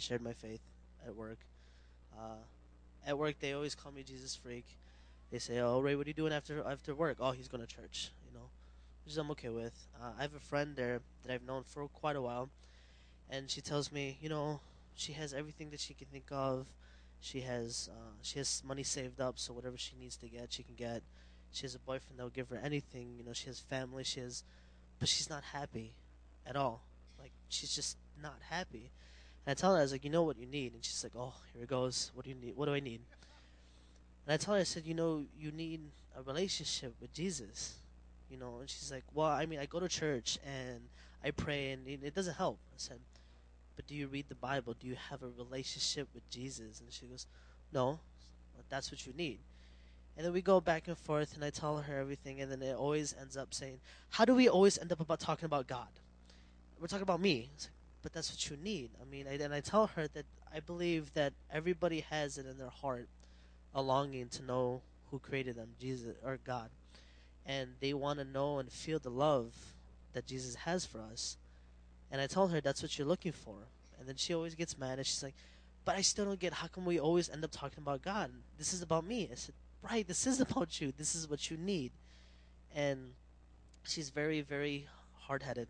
shared my faith at work. Uh, at work, they always call me Jesus freak. They say, "Oh, Ray, what are you doing after after work?" Oh, he's going to church. You know, which I'm okay with. Uh, I have a friend there that I've known for quite a while, and she tells me, you know, she has everything that she can think of. She has uh, she has money saved up, so whatever she needs to get, she can get. She has a boyfriend that will give her anything. You know, she has family. She has, but she's not happy at all. Like she's just not happy. And I tell her, I was like, you know what you need, and she's like, oh, here it goes. What do you need? What do I need? And I tell her, I said, you know, you need a relationship with Jesus. You know, and she's like, well, I mean, I go to church and I pray, and it doesn't help. I said, but do you read the Bible? Do you have a relationship with Jesus? And she goes, no, that's what you need. And then we go back and forth, and I tell her everything, and then it always ends up saying, how do we always end up about talking about God? We're talking about me. Like, but that's what you need. I mean, and I tell her that I believe that everybody has it in their heart, a longing to know who created them, Jesus or God, and they want to know and feel the love that Jesus has for us. And I tell her that's what you're looking for, and then she always gets mad and she's like, "But I still don't get how come we always end up talking about God? This is about me." I said, "Right, this is about you. This is what you need," and she's very, very hard-headed.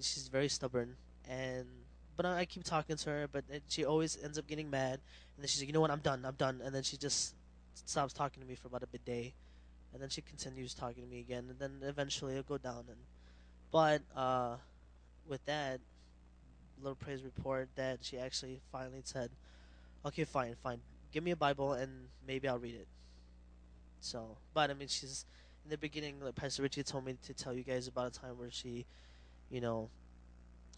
She's very stubborn and but I, keep talking to her, but it, she always ends up getting mad, and then she's like, you know what, I'm done, I'm done, and then she just stops talking to me for about a day, and then she continues talking to me again, and then eventually it'll go down. And but uh, with that little praise report, that she actually finally said, okay, fine, fine, give me a Bible and maybe I'll read it. So, but I mean, she's in the beginning. Like Pastor Richie told me to tell you guys about a time where she, you know,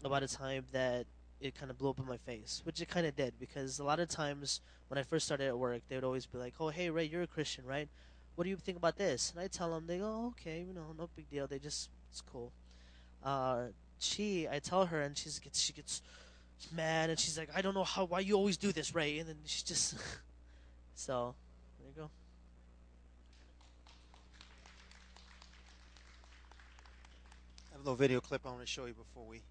about a time that it kind of blew up in my face, which it kind of did because a lot of times when I first started at work, they would always be like, "Oh, hey Ray, you're a Christian, right? What do you think about this?" And I tell them, they go, oh, "Okay, you know, no big deal. They just it's cool." Uh, she, I tell her, and she gets she gets mad, and she's like, "I don't know how why you always do this, Ray," and then she just so there you go. I have a little video clip I want to show you before we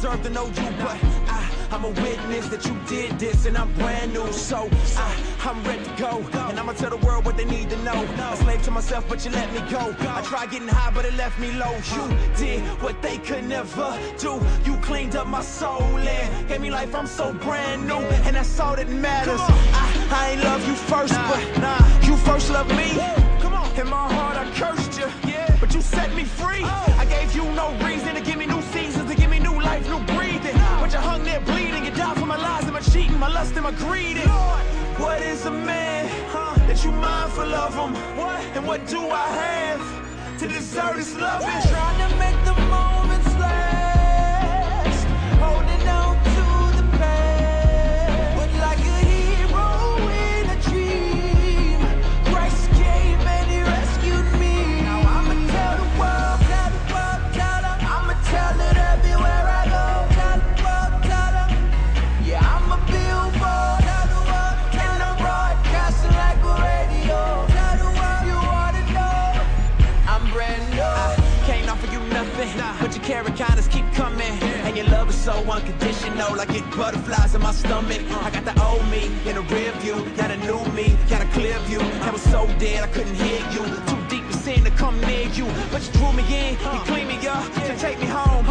deserve to know you, but I, I'm a witness that you did this and I'm brand new. So I, I'm ready to go, and I'ma tell the world what they need to know. A slave to myself, but you let me go. I tried getting high, but it left me low. You did what they could never do. You cleaned up my soul and gave me life. I'm so brand new, and that's all that matters. I, I ain't love you first, but nah, you first love me. Lust and. What is a man that you mindful of him? What? And what do I have to deserve this loving? Trying to make so unconditional, I get butterflies in my stomach. I got the old me in the rear view, got a new me, got a clear view. I was so dead I couldn't hear you. Too deep to sin to come near you, but you drew me in, you clean me up, to take me home,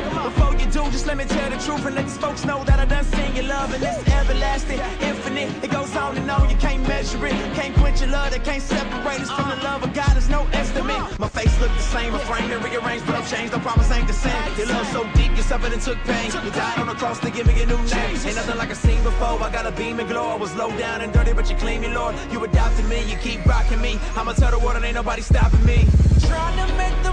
Before you do, just let me tell the truth and let these folks know that I done seen your love and it's everlasting, infinite. It goes on and on, you can't measure it. Can't quench your love that can't separate us from the love of God. There's no estimate. My face look the same, my frame been rearranged, but no changed. No promise ain't the same. Your love so deep, you suffered and took pain. You died on the cross to give me a new name. Ain't nothing like I seen before. I got a beam and glow. I was low down and dirty, but you clean me, Lord. You adopted me, you keep rocking me. I'ma tell the world and ain't nobody stopping me. Trying to make the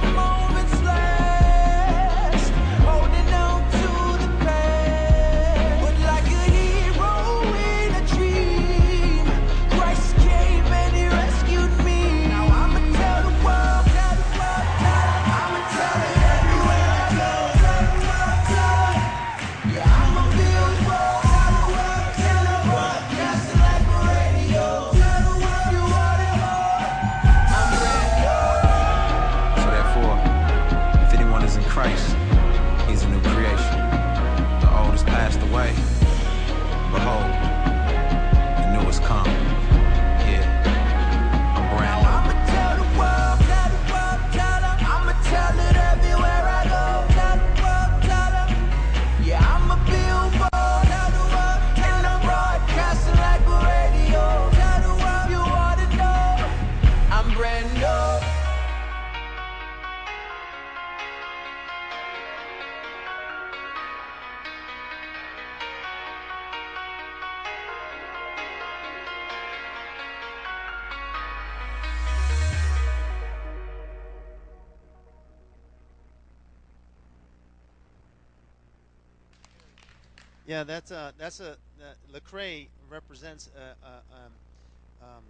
Yeah, that's a that's a uh, Lecrae represents a, a, um, um,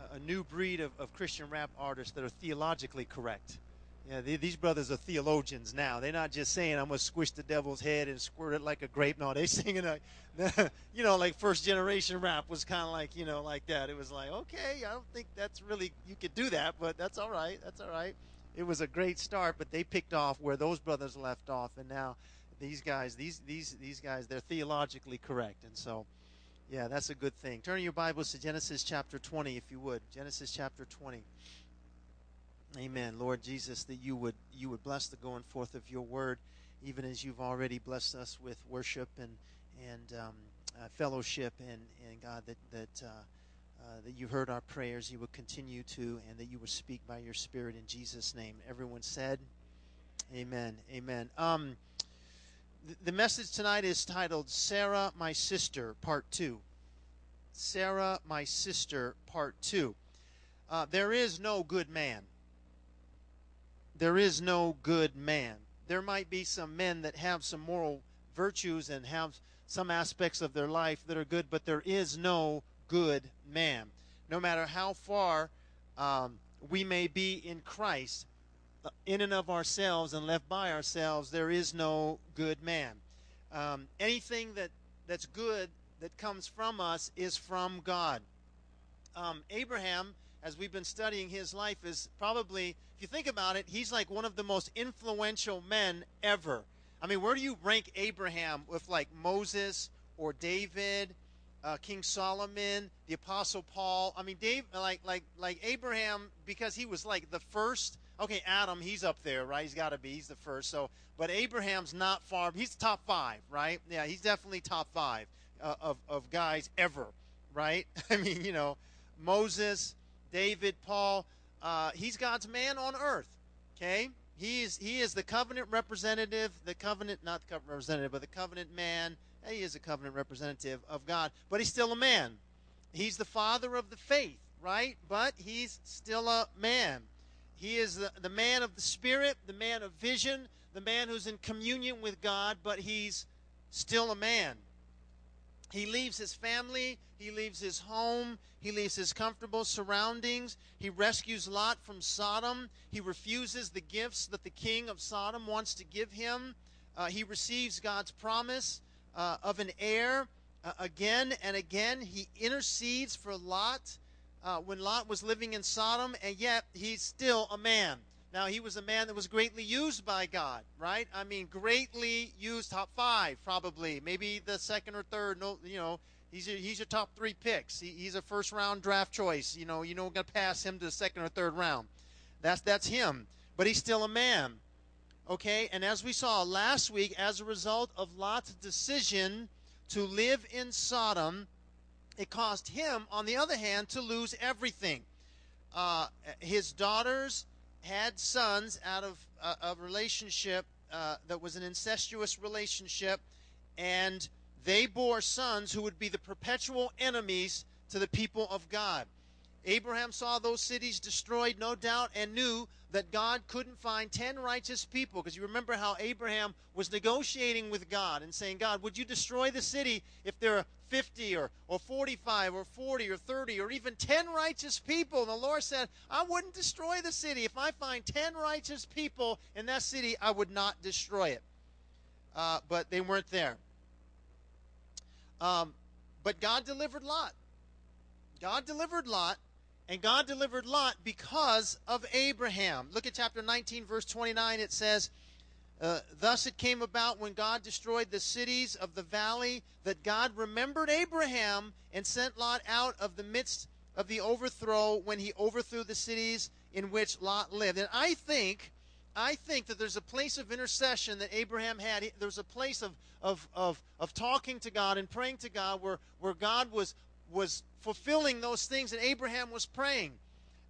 a- a new breed of, of Christian rap artists that are theologically correct. Yeah, the- these brothers are theologians now. They're not just saying I'm gonna squish the devil's head and squirt it like a grape. No, they're singing like, you know, like first generation rap was kind of like you know like that. It was like okay, I don't think that's really you could do that, but that's all right. That's all right. It was a great start, but they picked off where those brothers left off, and now these guys, these these these guys, they're theologically correct, and so yeah, that's a good thing. Turn your Bibles to Genesis chapter 20, if you would. Genesis chapter 20. Amen, Lord Jesus, that you would you would bless the going forth of your word, even as you've already blessed us with worship and and um, uh, fellowship, and and God that that. Uh, uh, that you heard our prayers, you would continue to, and that you would speak by your Spirit in Jesus' name. Everyone said, Amen. Amen. Um, the message tonight is titled Sarah, My Sister, Part 2. Sarah, My Sister, Part 2. Uh, there is no good man. There is no good man. There might be some men that have some moral virtues and have some aspects of their life that are good, but there is no good man. No matter how far um, we may be in Christ, in and of ourselves and left by ourselves, there is no good man. Um, anything that, that's good that comes from us is from God. Um, Abraham, as we've been studying his life, is probably, if you think about it, he's like one of the most influential men ever. I mean, where do you rank Abraham with like Moses or David, uh, King Solomon, the Apostle Paul? I mean, Dave, like like like Abraham, because he was like the first. Okay, Adam, he's up there, right? He's got to be. He's the first. So, but Abraham's not far. He's top five, right? Yeah, he's definitely top five uh, of of guys ever, right? I mean, you know, Moses, David, Paul. Uh, he's God's man on earth. Okay, he is he is the covenant representative, the covenant not the covenant representative, but the covenant man. He is a covenant representative of God, but he's still a man. He's the father of the faith, right? But he's still a man. He is the, the man of the spirit, the man of vision, the man who's in communion with God, but he's still a man. He leaves his family, he leaves his home, he leaves his comfortable surroundings. He rescues Lot from Sodom. He refuses the gifts that the king of Sodom wants to give him. Uh, he receives God's promise uh, of an heir uh, again and again. He intercedes for Lot uh, when Lot was living in Sodom, and yet he's still a man. Now, he was a man that was greatly used by God, right? I mean, greatly used, top five, probably, maybe the second or third. No, you know, he's your, he's your top three picks. He, he's a first round draft choice. You know, you don't gonna pass him to the second or third round. That's that's him, but he's still a man. Okay, and as we saw last week, as a result of Lot's decision to live in Sodom, it caused him, on the other hand, to lose everything. Uh, his daughters had sons out of uh, a relationship uh, that was an incestuous relationship, and they bore sons who would be the perpetual enemies to the people of God. Abraham saw those cities destroyed, no doubt, and knew that God couldn't find 10 righteous people. Because you remember how Abraham was negotiating with God and saying, God, would you destroy the city if there are 50 or, or 45 or 40 or 30 or even 10 righteous people? And the Lord said, I wouldn't destroy the city. If I find 10 righteous people in that city, I would not destroy it. Uh, but they weren't there. Um, but God delivered Lot. God delivered Lot and God delivered Lot because of Abraham. Look at chapter 19, verse 29. It says, uh, Thus it came about when God destroyed the cities of the valley that God remembered Abraham and sent Lot out of the midst of the overthrow when he overthrew the cities in which Lot lived. And I think. I think that there's a place of intercession that Abraham had. There's a place of, of, of, of talking to God and praying to God where, where God was, was fulfilling those things and Abraham was praying.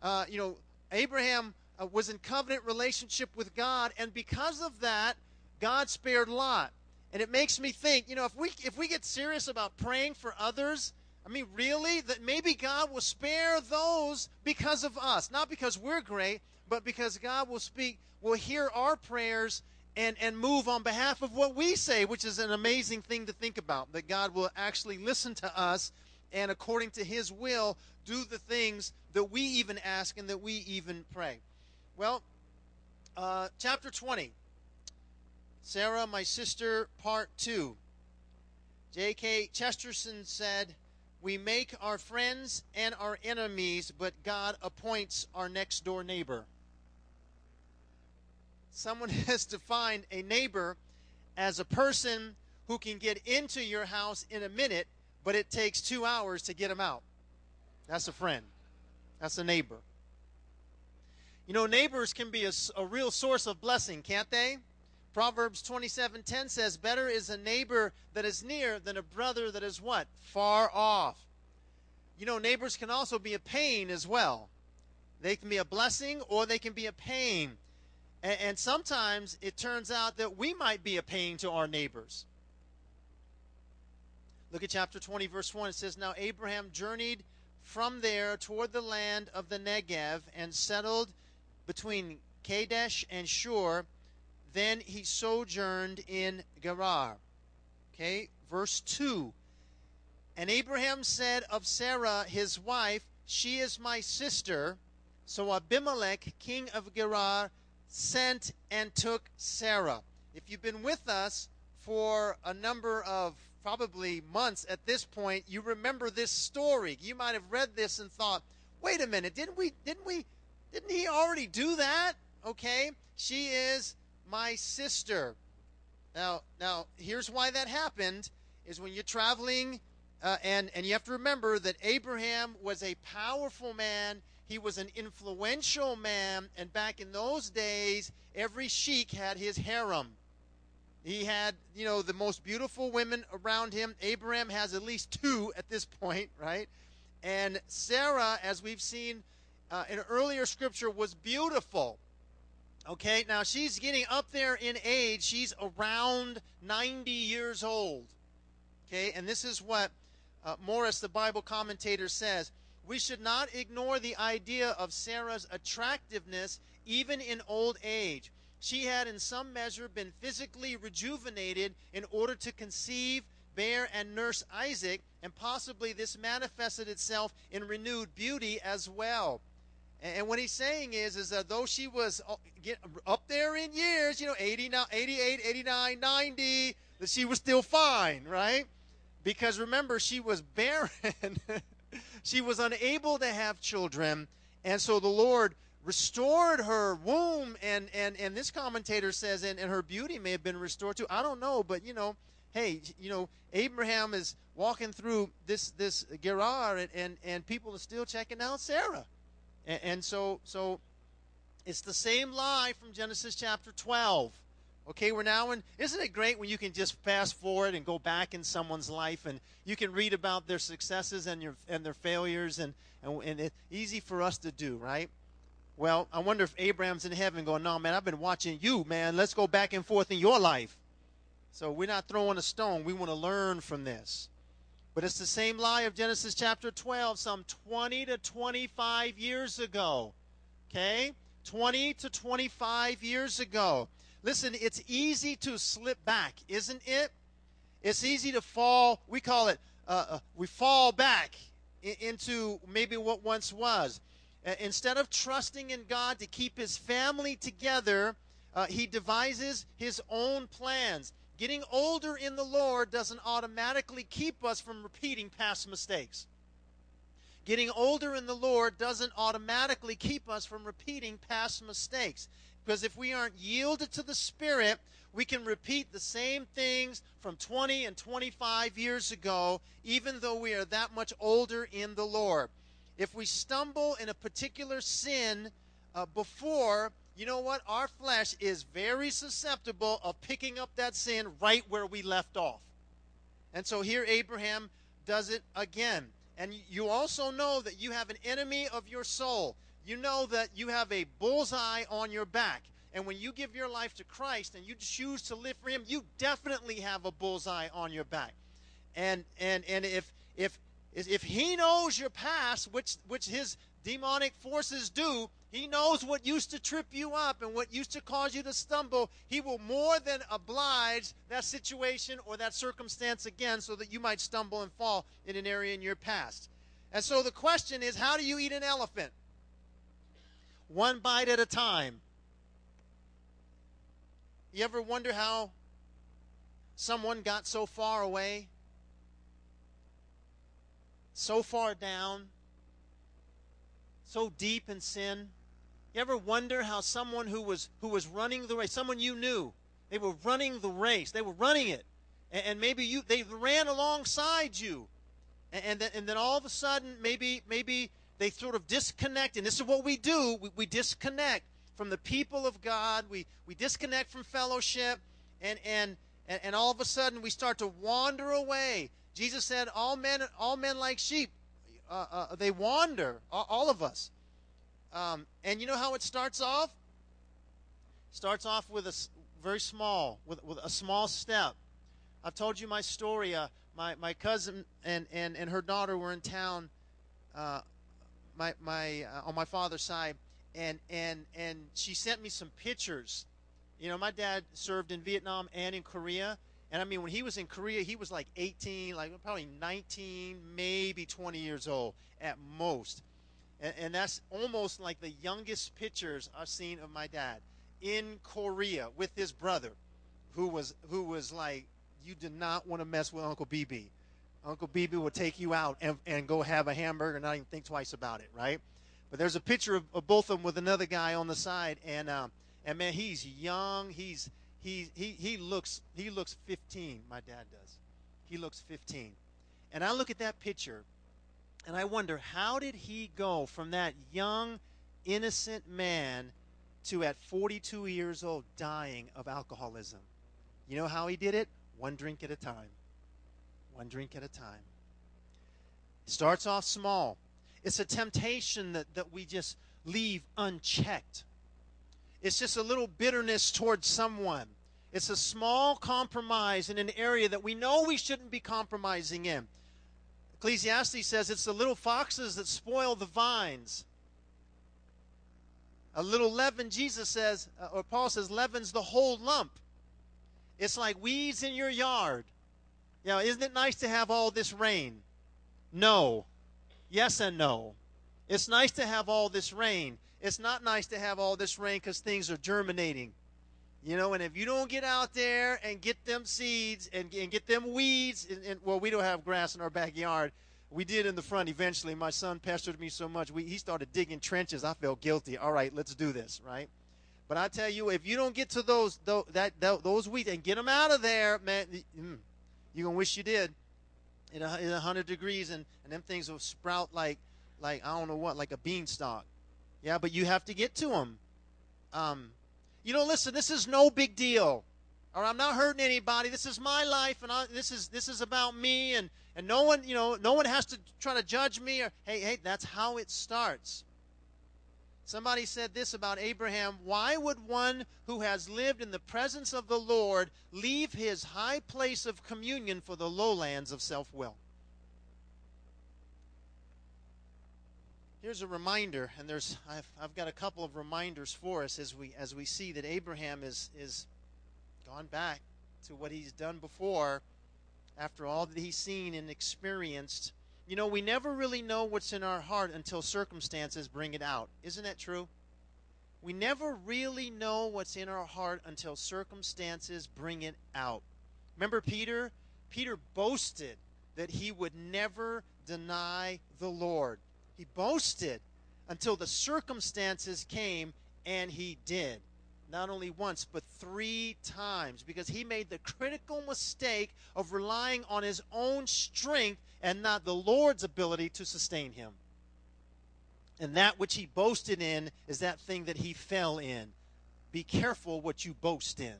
Uh, you know, Abraham uh, was in covenant relationship with God, and because of that, God spared Lot. And it makes me think, you know, if we if we get serious about praying for others, I mean, really, that maybe God will spare those because of us, not because we're great, but because God will speak, will hear our prayers and and move on behalf of what we say, which is an amazing thing to think about. That God will actually listen to us and according to his will do the things that we even ask and that we even pray. Well, uh, chapter 20. Sarah, my sister, part 2. G.K. Chesterton said, We make our friends and our enemies, but God appoints our next door neighbor. Someone has defined a neighbor as a person who can get into your house in a minute but it takes two hours to get them out. That's a friend. That's a neighbor. You know, neighbors can be a, a real source of blessing, can't they? Proverbs 27:10 says, "Better is a neighbor that is near than a brother that is what? Far off." You know, neighbors can also be a pain as well. They can be a blessing or they can be a pain. And, and sometimes it turns out that we might be a pain to our neighbors. Look at chapter 20, verse 1. It says, Now Abraham journeyed from there toward the land of the Negev and settled between Kadesh and Shur. Then he sojourned in Gerar. Okay, verse 2. And Abraham said of Sarah, his wife, She is my sister. So Abimelech, king of Gerar, sent and took Sarah. If you've been with us for a number of probably months at this point, you remember this story. You might have read this and thought, "Wait a minute, didn't we didn't we didn't he already do that?" Okay? She is my sister. Now, now here's why that happened is when you're traveling uh, and and you have to remember that Abraham was a powerful man. He was an influential man, and back in those days, every sheik had his harem. He had, you know, the most beautiful women around him. Abraham has at least two at this point, right? And Sarah, as we've seen uh, in earlier scripture, was beautiful. Okay, now she's getting up there in age. She's around 90 years old. Okay, and this is what uh, Morris, the Bible commentator, says. We should not ignore the idea of Sarah's attractiveness even in old age. She had, in some measure, been physically rejuvenated in order to conceive, bear, and nurse Isaac, and possibly this manifested itself in renewed beauty as well. And what he's saying is, is that though she was uh, up there in years, you know, 89, 88, 89, 90, that she was still fine, right? Because remember, she was barren. she was unable to have children. And so the Lord restored her womb and and and this commentator says and, and her beauty may have been restored too i don't know but you know hey you know abraham is walking through this this gerar and and, and people are still checking out sarah and, and so so it's the same lie from genesis chapter 12 Okay, we're now in. Isn't it great when you can just fast forward and go back in someone's life and you can read about their successes and your and their failures and and, and it's easy for us to do, right? Well, I wonder if Abraham's in heaven going, "No, man, I've been watching you, man. Let's go back and forth in your life." So we're not throwing a stone. We want to learn from this. But it's the same lie of Genesis chapter 12, some 20 to 25 years ago. Okay? 20 to 25 years ago. Listen, it's easy to slip back, isn't it? It's easy to fall, we call it, uh, uh, we fall back into maybe what once was. Uh, instead of trusting in God to keep his family together, uh, he devises his own plans. Getting older in the Lord doesn't automatically keep us from repeating past mistakes. Getting older in the Lord doesn't automatically keep us from repeating past mistakes. Because if we aren't yielded to the Spirit, we can repeat the same things from 20 and 25 years ago, even though we are that much older in the Lord. If we stumble in a particular sin uh, before, you know what? Our flesh is very susceptible of picking up that sin right where we left off. And so here Abraham does it again. And you also know that you have an enemy of your soul you know that you have a bullseye on your back. And when you give your life to Christ and you choose to live for him, you definitely have a bullseye on your back. And and and if if if he knows your past, which which his demonic forces do, he knows what used to trip you up and what used to cause you to stumble. He will more than oblige that situation or that circumstance again so that you might stumble and fall in an area in your past. And so the question is, how do you eat an elephant? one bite at a time. You ever wonder how someone got so far away, so far down, so deep in sin? You ever wonder how someone who was who was running the race, someone you knew, they were running the race, they were running it, and, and maybe you they ran alongside you, and, and then, and then all of a sudden maybe maybe they sort of disconnect, and this is what we do we, we disconnect from the people of God, we, we disconnect from fellowship, and, and, and, and all of a sudden we start to wander away. Jesus said, All men, all men like sheep, uh, uh, they wander, all, all of us. Um, and you know how it starts off? Starts off with a very small, with, with a small step. I've told you my story. Uh, my, my cousin and, and, and her daughter were in town uh, my my uh, on my father's side, and and and she sent me some pictures. You know, my dad served in Vietnam and in Korea, and I mean, when he was in Korea, he was like 18, like probably 19, maybe 20 years old at most. And, and, that's almost like the youngest pictures I've seen of my dad in Korea with his brother, who was who was like, you did not want to mess with Uncle BB. Uncle BB will take you out and, and go have a hamburger not even think twice about it, right? But there's a picture of, of both of them with another guy on the side, and um, and man, he's young. He's he he he looks he looks 15. My dad does. He looks 15, and I look at that picture, and I wonder how did he go from that young, innocent man to at 42 years old dying of alcoholism? You know how he did it? One drink at a time one drink at a time. Starts off small. It's a temptation that, that we just leave unchecked. It's just a little bitterness towards someone. It's a small compromise in an area that we know we shouldn't be compromising in. Ecclesiastes says it's the little foxes that spoil the vines. A little leaven, Jesus says, uh, or Paul says, leavens the whole lump. It's like weeds in your yard. You know, isn't it nice to have all this rain? No. Yes and no. It's nice to have all this rain. It's not nice to have all this rain because things are germinating. You know, and if you don't get out there and get them seeds and, and get them weeds, and, and, well, we don't have grass in our backyard. We did in the front eventually. My son pestered me so much, we, he started digging trenches. I felt guilty. All right, let's do this, right? But I tell you, if you don't get to those those, that, those weeds and get them out of there, man, mm, you're gonna wish you did. In a, hundred degrees, and and them things will sprout like like I don't know what, like a beanstalk. Yeah, but you have to get to them. Um, you know, listen, this is no big deal. or I'm not hurting anybody. This is my life, and I, this is this is about me, and and no one, you know, no one has to try to judge me. Or hey, hey, that's how it starts. Somebody said this about Abraham Why would one who has lived in the presence of the Lord leave his high place of communion for the lowlands of self will? Here's a reminder, and there's I've, I've got a couple of reminders for us as we as we see that Abraham is is gone back to what he's done before after all that he's seen and experienced you know, we never really know what's in our heart until circumstances bring it out. Isn't that true? We never really know what's in our heart until circumstances bring it out. Remember Peter? Peter boasted that he would never deny the Lord. He boasted until the circumstances came, and he did not only once, but three times because he made the critical mistake of relying on his own strength and not the Lord's ability to sustain him. And that which he boasted in is that thing that he fell in. Be careful what you boast in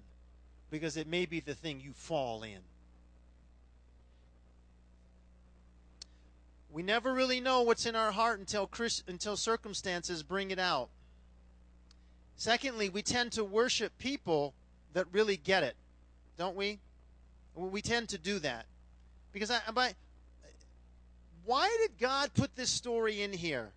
because it may be the thing you fall in. We never really know what's in our heart until, Chris, until circumstances bring it out. Secondly, we tend to worship people that really get it, don't we? We tend to do that. Because I, by, why did God put this story in here?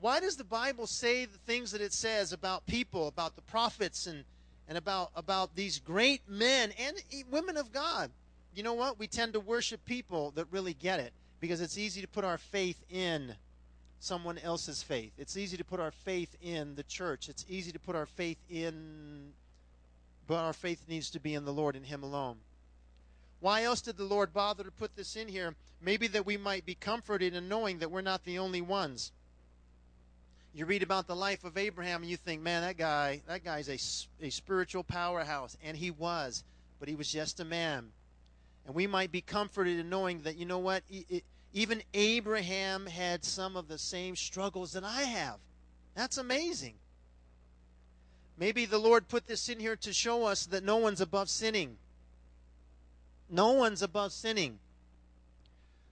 Why does the Bible say the things that it says about people, about the prophets, and, and about, about these great men and women of God? You know what? We tend to worship people that really get it because it's easy to put our faith in someone else's faith. It's easy to put our faith in the church. It's easy to put our faith in, but our faith needs to be in the Lord and Him alone. Why else did the Lord bother to put this in here? Maybe that we might be comforted in knowing that we're not the only ones. You read about the life of Abraham and you think, man, that guy, that guy's a, a spiritual powerhouse. And he was, but he was just a man. And we might be comforted in knowing that, you know what? It, even Abraham had some of the same struggles that I have. That's amazing. Maybe the Lord put this in here to show us that no one's above sinning. No one's above sinning.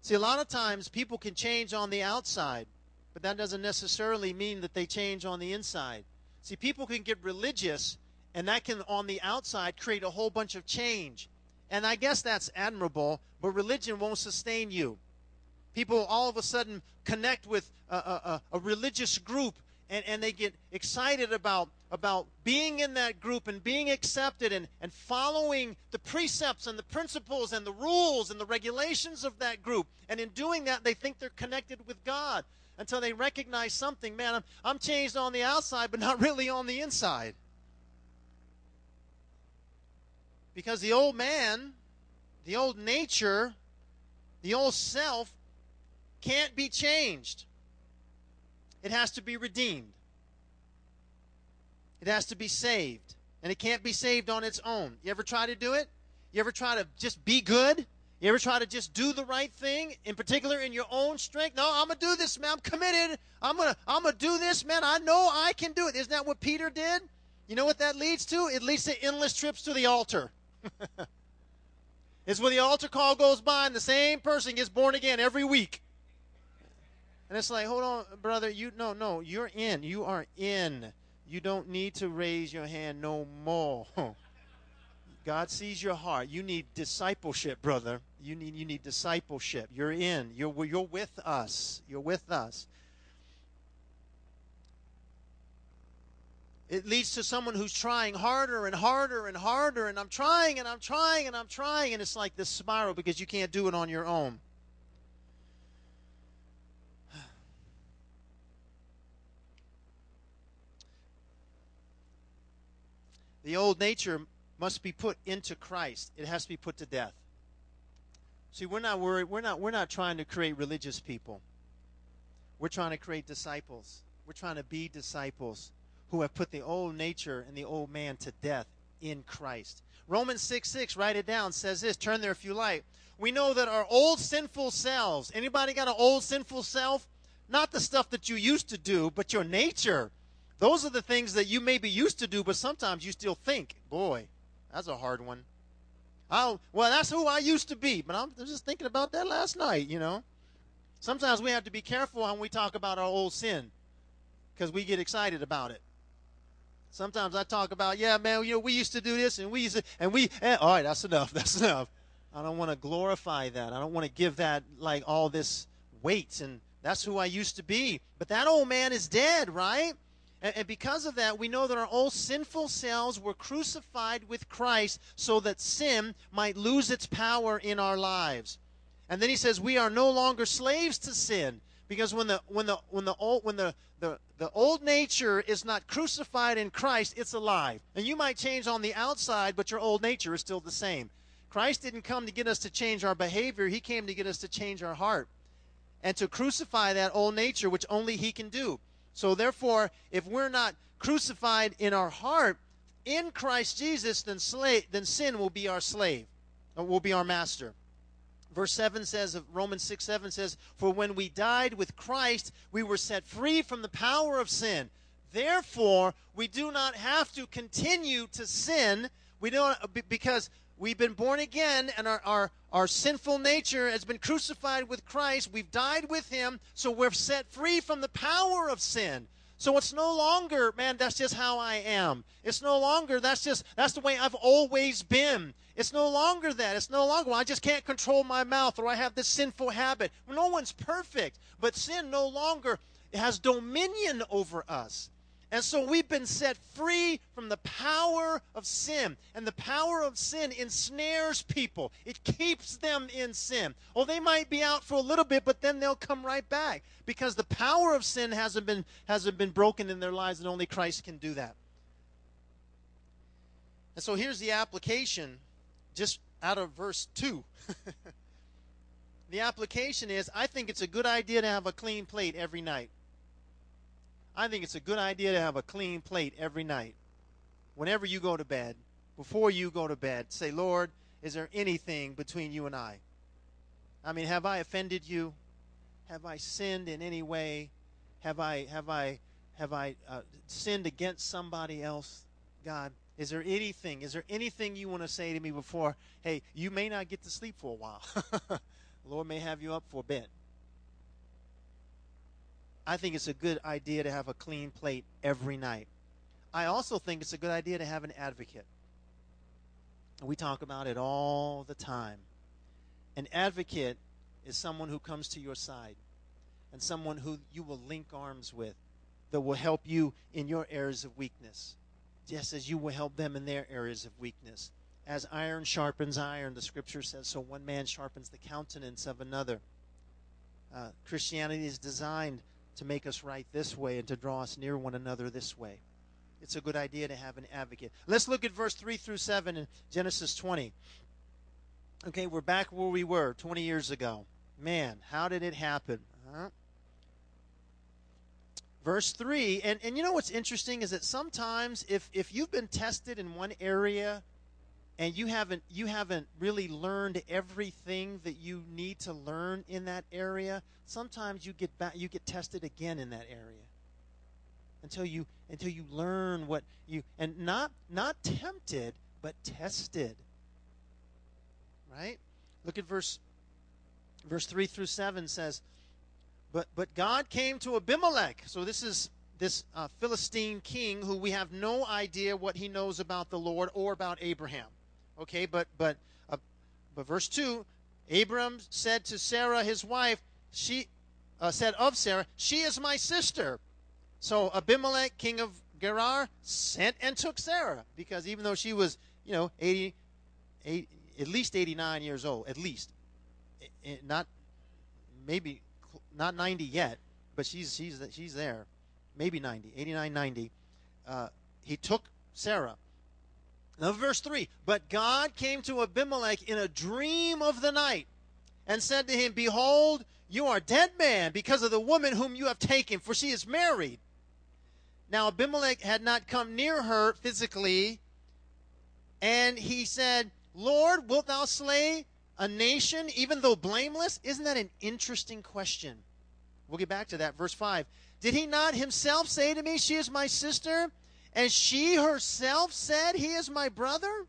See, a lot of times people can change on the outside, but that doesn't necessarily mean that they change on the inside. See, people can get religious, and that can, on the outside, create a whole bunch of change. And I guess that's admirable, but religion won't sustain you. People all of a sudden connect with a, a, a religious group and, and they get excited about, about being in that group and being accepted and, and following the precepts and the principles and the rules and the regulations of that group. And in doing that, they think they're connected with God until they recognize something. Man, I'm, I'm changed on the outside, but not really on the inside. Because the old man, the old nature, the old self can't be changed. It has to be redeemed. It has to be saved. And it can't be saved on its own. You ever try to do it? You ever try to just be good? You ever try to just do the right thing, in particular in your own strength? No, I'm gonna do this, man. I'm committed. I'm gonna I'm gonna do this, man. I know I can do it. Isn't that what Peter did? You know what that leads to? It leads to endless trips to the altar. it's when the altar call goes by and the same person gets born again every week. And it's like, hold on, brother, you no, no, you're in. You are in. You don't need to raise your hand no more. God sees your heart. You need discipleship, brother. You need you need discipleship. You're in. You're you're with us. You're with us. It leads to someone who's trying harder and harder and harder, and I'm trying and I'm trying and I'm trying, and it's like this spiral because you can't do it on your own. The old nature must be put into Christ. It has to be put to death. See, we're not worried. We're not, we're not trying to create religious people. We're trying to create disciples. We're trying to be disciples who have put the old nature and the old man to death in Christ. Romans 6 6, write it down, says this. Turn there if you like. We know that our old sinful selves, anybody got an old sinful self? Not the stuff that you used to do, but your nature those are the things that you may be used to do, but sometimes you still think, boy, That's a hard one. Oh, well, that's who I used to be, but I'm just thinking about that last night, you know. Sometimes we have to be careful when we talk about our old sin because we get excited about it. Sometimes I talk about, yeah, man, you know, we used to do this and we used to, and we, and, all right, that's enough, that's enough. I don't want to glorify that. I don't want to give that like all this weight, and that's who I used to be. But that old man is dead, right? And, because of that, we know that our old sinful selves were crucified with Christ so that sin might lose its power in our lives. And then he says, we are no longer slaves to sin. Because when the when the when the old when the, the the old nature is not crucified in Christ, it's alive. And you might change on the outside, but your old nature is still the same. Christ didn't come to get us to change our behavior, he came to get us to change our heart and to crucify that old nature, which only he can do. So therefore, if we're not crucified in our heart in Christ Jesus, then slave, then sin will be our slave, uh, will be our master. Verse 7 says of Romans 6 7 says, For when we died with Christ, we were set free from the power of sin. Therefore, we do not have to continue to sin. We don't uh, because we've been born again and our, our, our sinful nature has been crucified with Christ. We've died with him, so we're set free from the power of sin. So it's no longer, man, that's just how I am. It's no longer, that's just, that's the way I've always been. It's no longer that. It's no longer, well, I just can't control my mouth or I have this sinful habit. Well, no one's perfect, but sin no longer has dominion over us. And so we've been set free from the power of sin. And the power of sin ensnares people, it keeps them in sin. Well, they might be out for a little bit, but then they'll come right back because the power of sin hasn't been, hasn't been broken in their lives, and only Christ can do that. And so here's the application just out of verse 2. the application is I think it's a good idea to have a clean plate every night. I think it's a good idea to have a clean plate every night. Whenever you go to bed, before you go to bed, say, Lord, is there anything between you and I? I mean, have I offended you? Have I sinned in any way? Have I have I have I uh, sinned against somebody else? God, is there anything? Is there anything you want to say to me before? Hey, you may not get to sleep for a while. Lord may have you up for a bit. I think it's a good idea to have a clean plate every night. I also think it's a good idea to have an advocate. We talk about it all the time. An advocate is someone who comes to your side and someone who you will link arms with that will help you in your areas of weakness, just as you will help them in their areas of weakness. As iron sharpens iron, the scripture says, so one man sharpens the countenance of another. Uh, Christianity is designed to make us right this way and to draw us near one another this way. It's a good idea to have an advocate. Let's look at verse 3 through 7 in Genesis 20. Okay, we're back where we were 20 years ago. Man, how did it happen? Huh? Verse 3, and, and you know what's interesting is that sometimes if, if you've been tested in one area and you haven't you haven't really learned everything that you need to learn in that area sometimes you get back you get tested again in that area. Until you until you learn what you and not not tempted but tested. Right? Look at verse verse 3 through 7 says but but god came to abimelech. So this is this uh, philistine king who we have no idea what he knows about the lord or about abraham Okay, but but uh, but verse two, Abram said to Sarah his wife, she uh, said of Sarah, she is my sister. So Abimelech, king of Gerar, sent and took Sarah because even though she was, you know, 80, 80 at least 89 years old, at least, not maybe not 90 yet, but she's she's she's there, maybe 90, 89, 90. Uh, he took Sarah. Now, verse 3 But God came to Abimelech in a dream of the night and said to him, Behold, you are dead man because of the woman whom you have taken, for she is married. Now, Abimelech had not come near her physically, and he said, Lord, wilt thou slay a nation even though blameless? Isn't that an interesting question? We'll get back to that. Verse 5. Did he not himself say to me, She is my sister? And she herself said, He is my brother?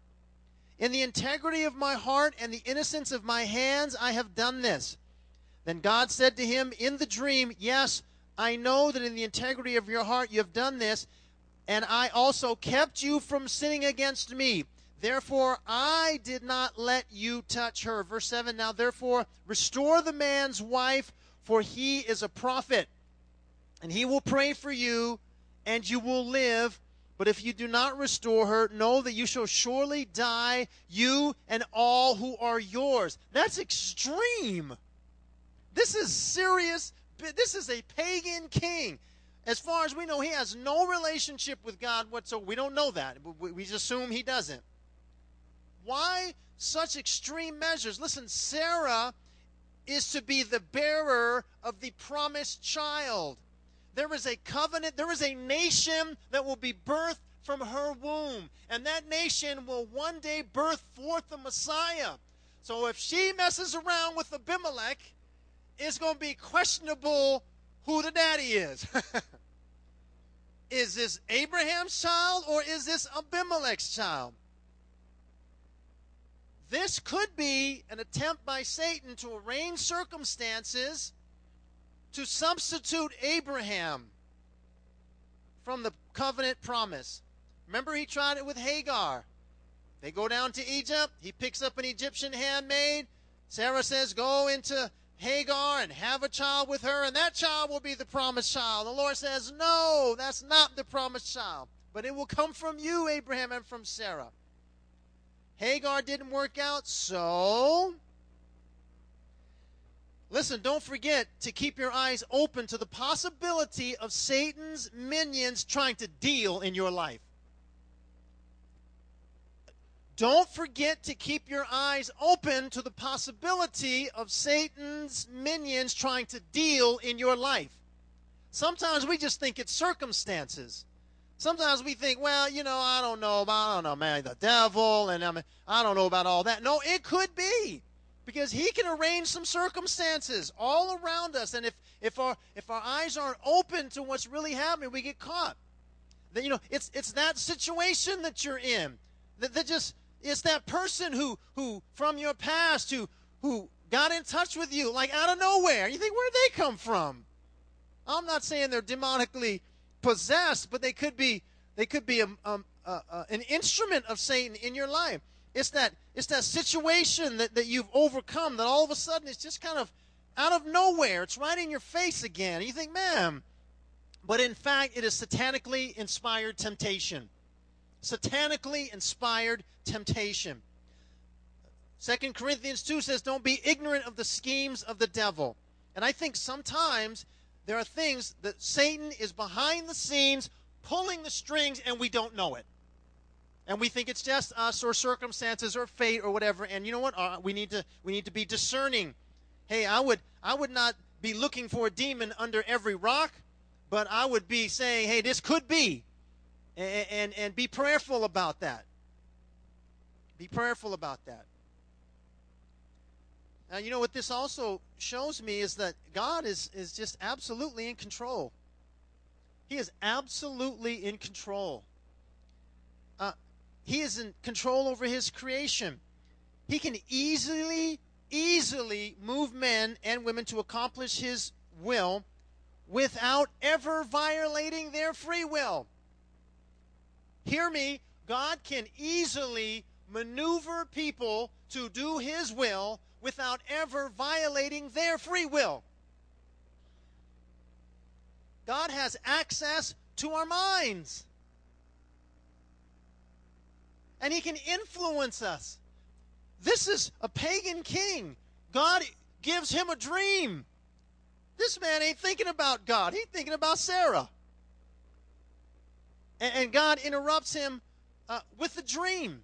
In the integrity of my heart and the innocence of my hands, I have done this. Then God said to him in the dream, Yes, I know that in the integrity of your heart you have done this, and I also kept you from sinning against me. Therefore, I did not let you touch her. Verse 7 Now, therefore, restore the man's wife, for he is a prophet, and he will pray for you, and you will live. But if you do not restore her, know that you shall surely die, you and all who are yours. That's extreme. This is serious. This is a pagan king. As far as we know, he has no relationship with God whatsoever. We don't know that. We just assume he doesn't. Why such extreme measures? Listen, Sarah is to be the bearer of the promised child. There is a covenant, there is a nation that will be birthed from her womb. And that nation will one day birth forth the Messiah. So if she messes around with Abimelech, it's going to be questionable who the daddy is. is this Abraham's child or is this Abimelech's child? This could be an attempt by Satan to arrange circumstances to substitute Abraham from the covenant promise. Remember, he tried it with Hagar. They go down to Egypt. He picks up an Egyptian handmaid. Sarah says, Go into Hagar and have a child with her, and that child will be the promised child. The Lord says, No, that's not the promised child, but it will come from you, Abraham, and from Sarah. Hagar didn't work out, so. Listen, don't forget to keep your eyes open to the possibility of Satan's minions trying to deal in your life. Don't forget to keep your eyes open to the possibility of Satan's minions trying to deal in your life. Sometimes we just think it's circumstances. Sometimes we think, well, you know, I don't know about, I don't know, man, the devil, and I, mean, I don't know about all that. No, it could be because he can arrange some circumstances all around us, and if if our if our eyes aren't open to what's really happening, we get caught. That you know, it's it's that situation that you're in that, that just it's that person who who from your past who who got in touch with you like out of nowhere. You think where'd they come from? I'm not saying they're demonically possessed, but they could be they could be a, a, a, an instrument of Satan in your life. It's that it's that situation that, that you've overcome that all of a sudden it's just kind of out of nowhere. It's right in your face again. You think, man, but in fact, it is satanically inspired temptation. Satanically inspired temptation. Second Corinthians 2 says, Don't be ignorant of the schemes of the devil. And I think sometimes there are things that Satan is behind the scenes pulling the strings and we don't know it. And we think it's just us or circumstances or fate or whatever. And you know what? Uh, we need to we need to be discerning. Hey, I would I would not be looking for a demon under every rock, but I would be saying, hey, this could be. And, and, and be prayerful about that. Be prayerful about that. Now, you know what this also shows me is that God is, is just absolutely in control. He is absolutely in control. Uh, he is in control over his creation. He can easily, easily move men and women to accomplish his will without ever violating their free will. Hear me, God can easily maneuver people to do his will without ever violating their free will. God has access to our minds. And he can influence us. This is a pagan king. God gives him a dream. This man ain't thinking about God, he's thinking about Sarah. And, and God interrupts him uh, with a dream.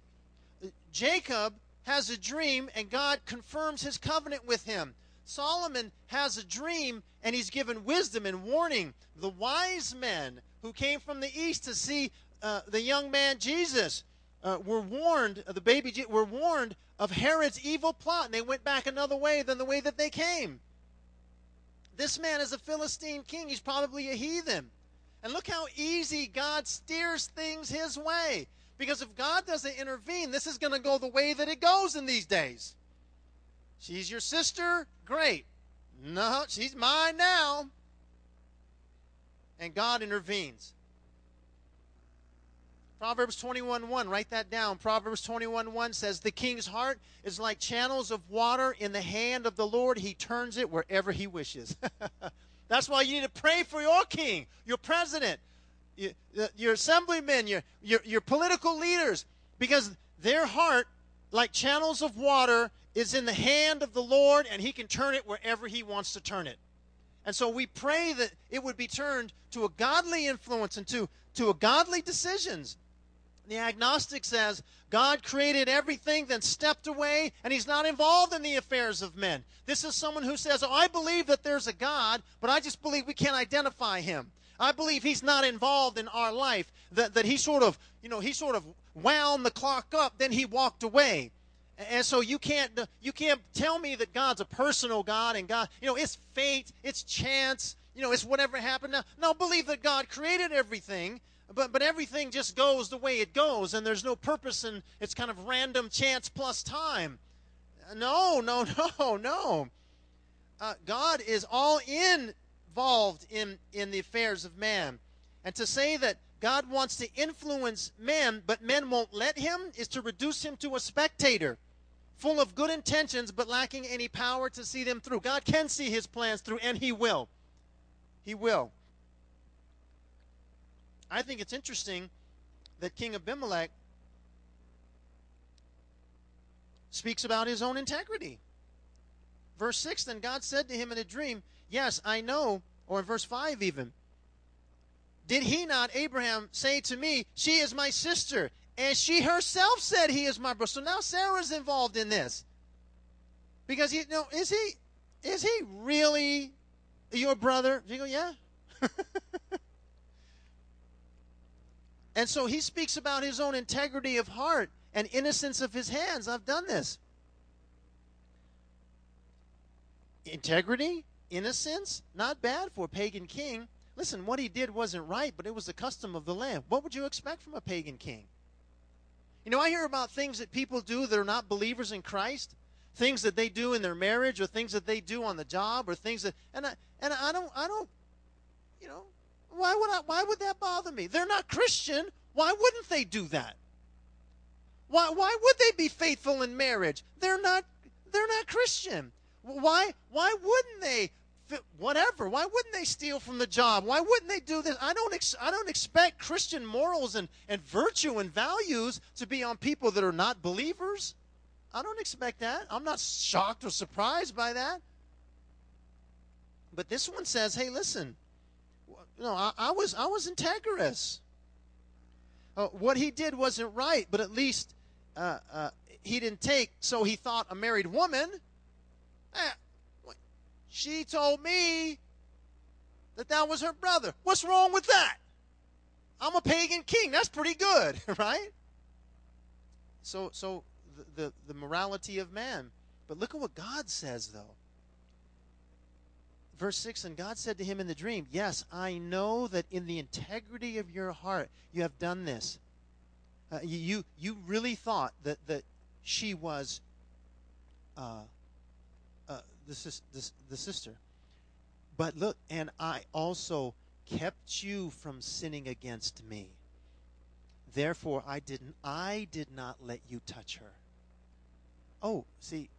Jacob has a dream and God confirms his covenant with him. Solomon has a dream and he's given wisdom and warning. The wise men who came from the east to see uh, the young man Jesus uh, were warned, uh, the baby were warned of Herod's evil plot, and they went back another way than the way that they came. This man is a Philistine king. He's probably a heathen. And look how easy God steers things his way. Because if God doesn't intervene, this is going to go the way that it goes in these days. She's your sister? Great. No, she's mine now. And God intervenes. Proverbs 21 1, write that down. Proverbs 21 1 says, The king's heart is like channels of water in the hand of the Lord. He turns it wherever he wishes. That's why you need to pray for your king, your president, your assemblymen, your, your, your political leaders, because their heart, like channels of water, is in the hand of the Lord, and He can turn it wherever He wants to turn it. And so we pray that it would be turned to a godly influence and to, to a godly decisions. The agnostic says God created everything, then stepped away, and he's not involved in the affairs of men. This is someone who says, oh, I believe that there's a God, but I just believe we can't identify him. I believe he's not involved in our life. That, that he sort of, you know, he sort of wound the clock up, then he walked away. And so you can't uh, you can't tell me that God's a personal God and God, you know, it's fate, it's chance, you know, it's whatever happened. Now, now believe that God created everything, but but everything just goes the way it goes, and there's no purpose, and it's kind of random chance plus time. No, no, no, no. Uh, God is all in involved in, in the affairs of man. And to say that God wants to influence men, but men won't let him, is to reduce him to a spectator, full of good intentions, but lacking any power to see them through. God can see his plans through, and he will. He will. I think it's interesting that King Abimelech speaks about his own integrity. Verse 6 Then God said to him in a dream, Yes, I know. Or in verse 5 even. Did he not, Abraham, say to me, She is my sister? And she herself said, He is my brother. So now Sarah's involved in this. Because, you know, is he, is he really your brother? You go, Yeah. and so he speaks about his own integrity of heart and innocence of his hands. I've done this. Integrity, innocence, not bad for a pagan king. Listen, what he did wasn't right, but it was the custom of the land. What would you expect from a pagan king? You know, I hear about things that people do that are not believers in Christ, things that they do in their marriage, or things that they do on the job, or things that, and I, and I don't, I don't, you know, why would I, why would that bother me? They're not Christian. Why wouldn't they do that? Why, why would they be faithful in marriage? They're not, they're not Christian. Why, why wouldn't they whatever. Why wouldn't they steal from the job? Why wouldn't they do this? I don't ex- I don't expect Christian morals and, and virtue and values to be on people that are not believers. I don't expect that. I'm not shocked or surprised by that. But this one says, "Hey, listen. Know, I, I was I was integrous. Uh, what he did wasn't right, but at least uh, uh, he didn't take. So he thought a married woman. Eh, she told me that that was her brother. What's wrong with that? I'm a pagan king. That's pretty good, right? So, so the, the, the morality of man. But look at what God says, though. Verse 6 And God said to him in the dream, Yes, I know that in the integrity of your heart you have done this. Uh, you, you really thought that, that she was uh, the, the, the sister. But look, and I also kept you from sinning against me. Therefore, I didn't. I did not let you touch her. Oh, see,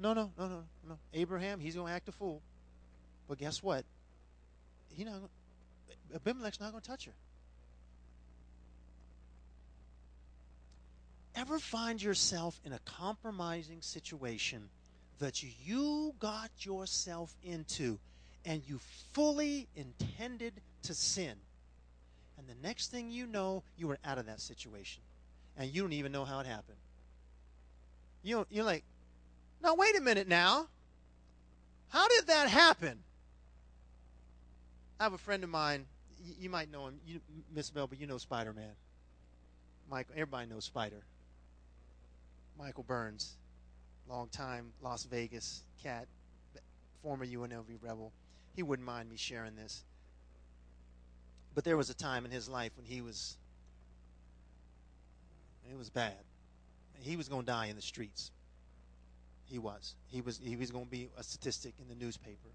no, no, no, no, no. Abraham, he's going to act a fool. But guess what? He not. Abimelech's not going to touch her. Ever find yourself in a compromising situation that you got yourself into and you fully intended to sin. And the next thing you know, you were out of that situation. And you don't even know how it happened. You, you're like, now, wait a minute now. How did that happen? I have a friend of mine. You, you might know him, you, Miss but you know Spider Man. Michael, everybody knows Spider. Michael Burns long time Las Vegas cat, former UNLV rebel. He wouldn't mind me sharing this. But there was a time in his life when he was It was bad. He was going to die in the streets. He was. He was. He was going to be a statistic in the newspaper.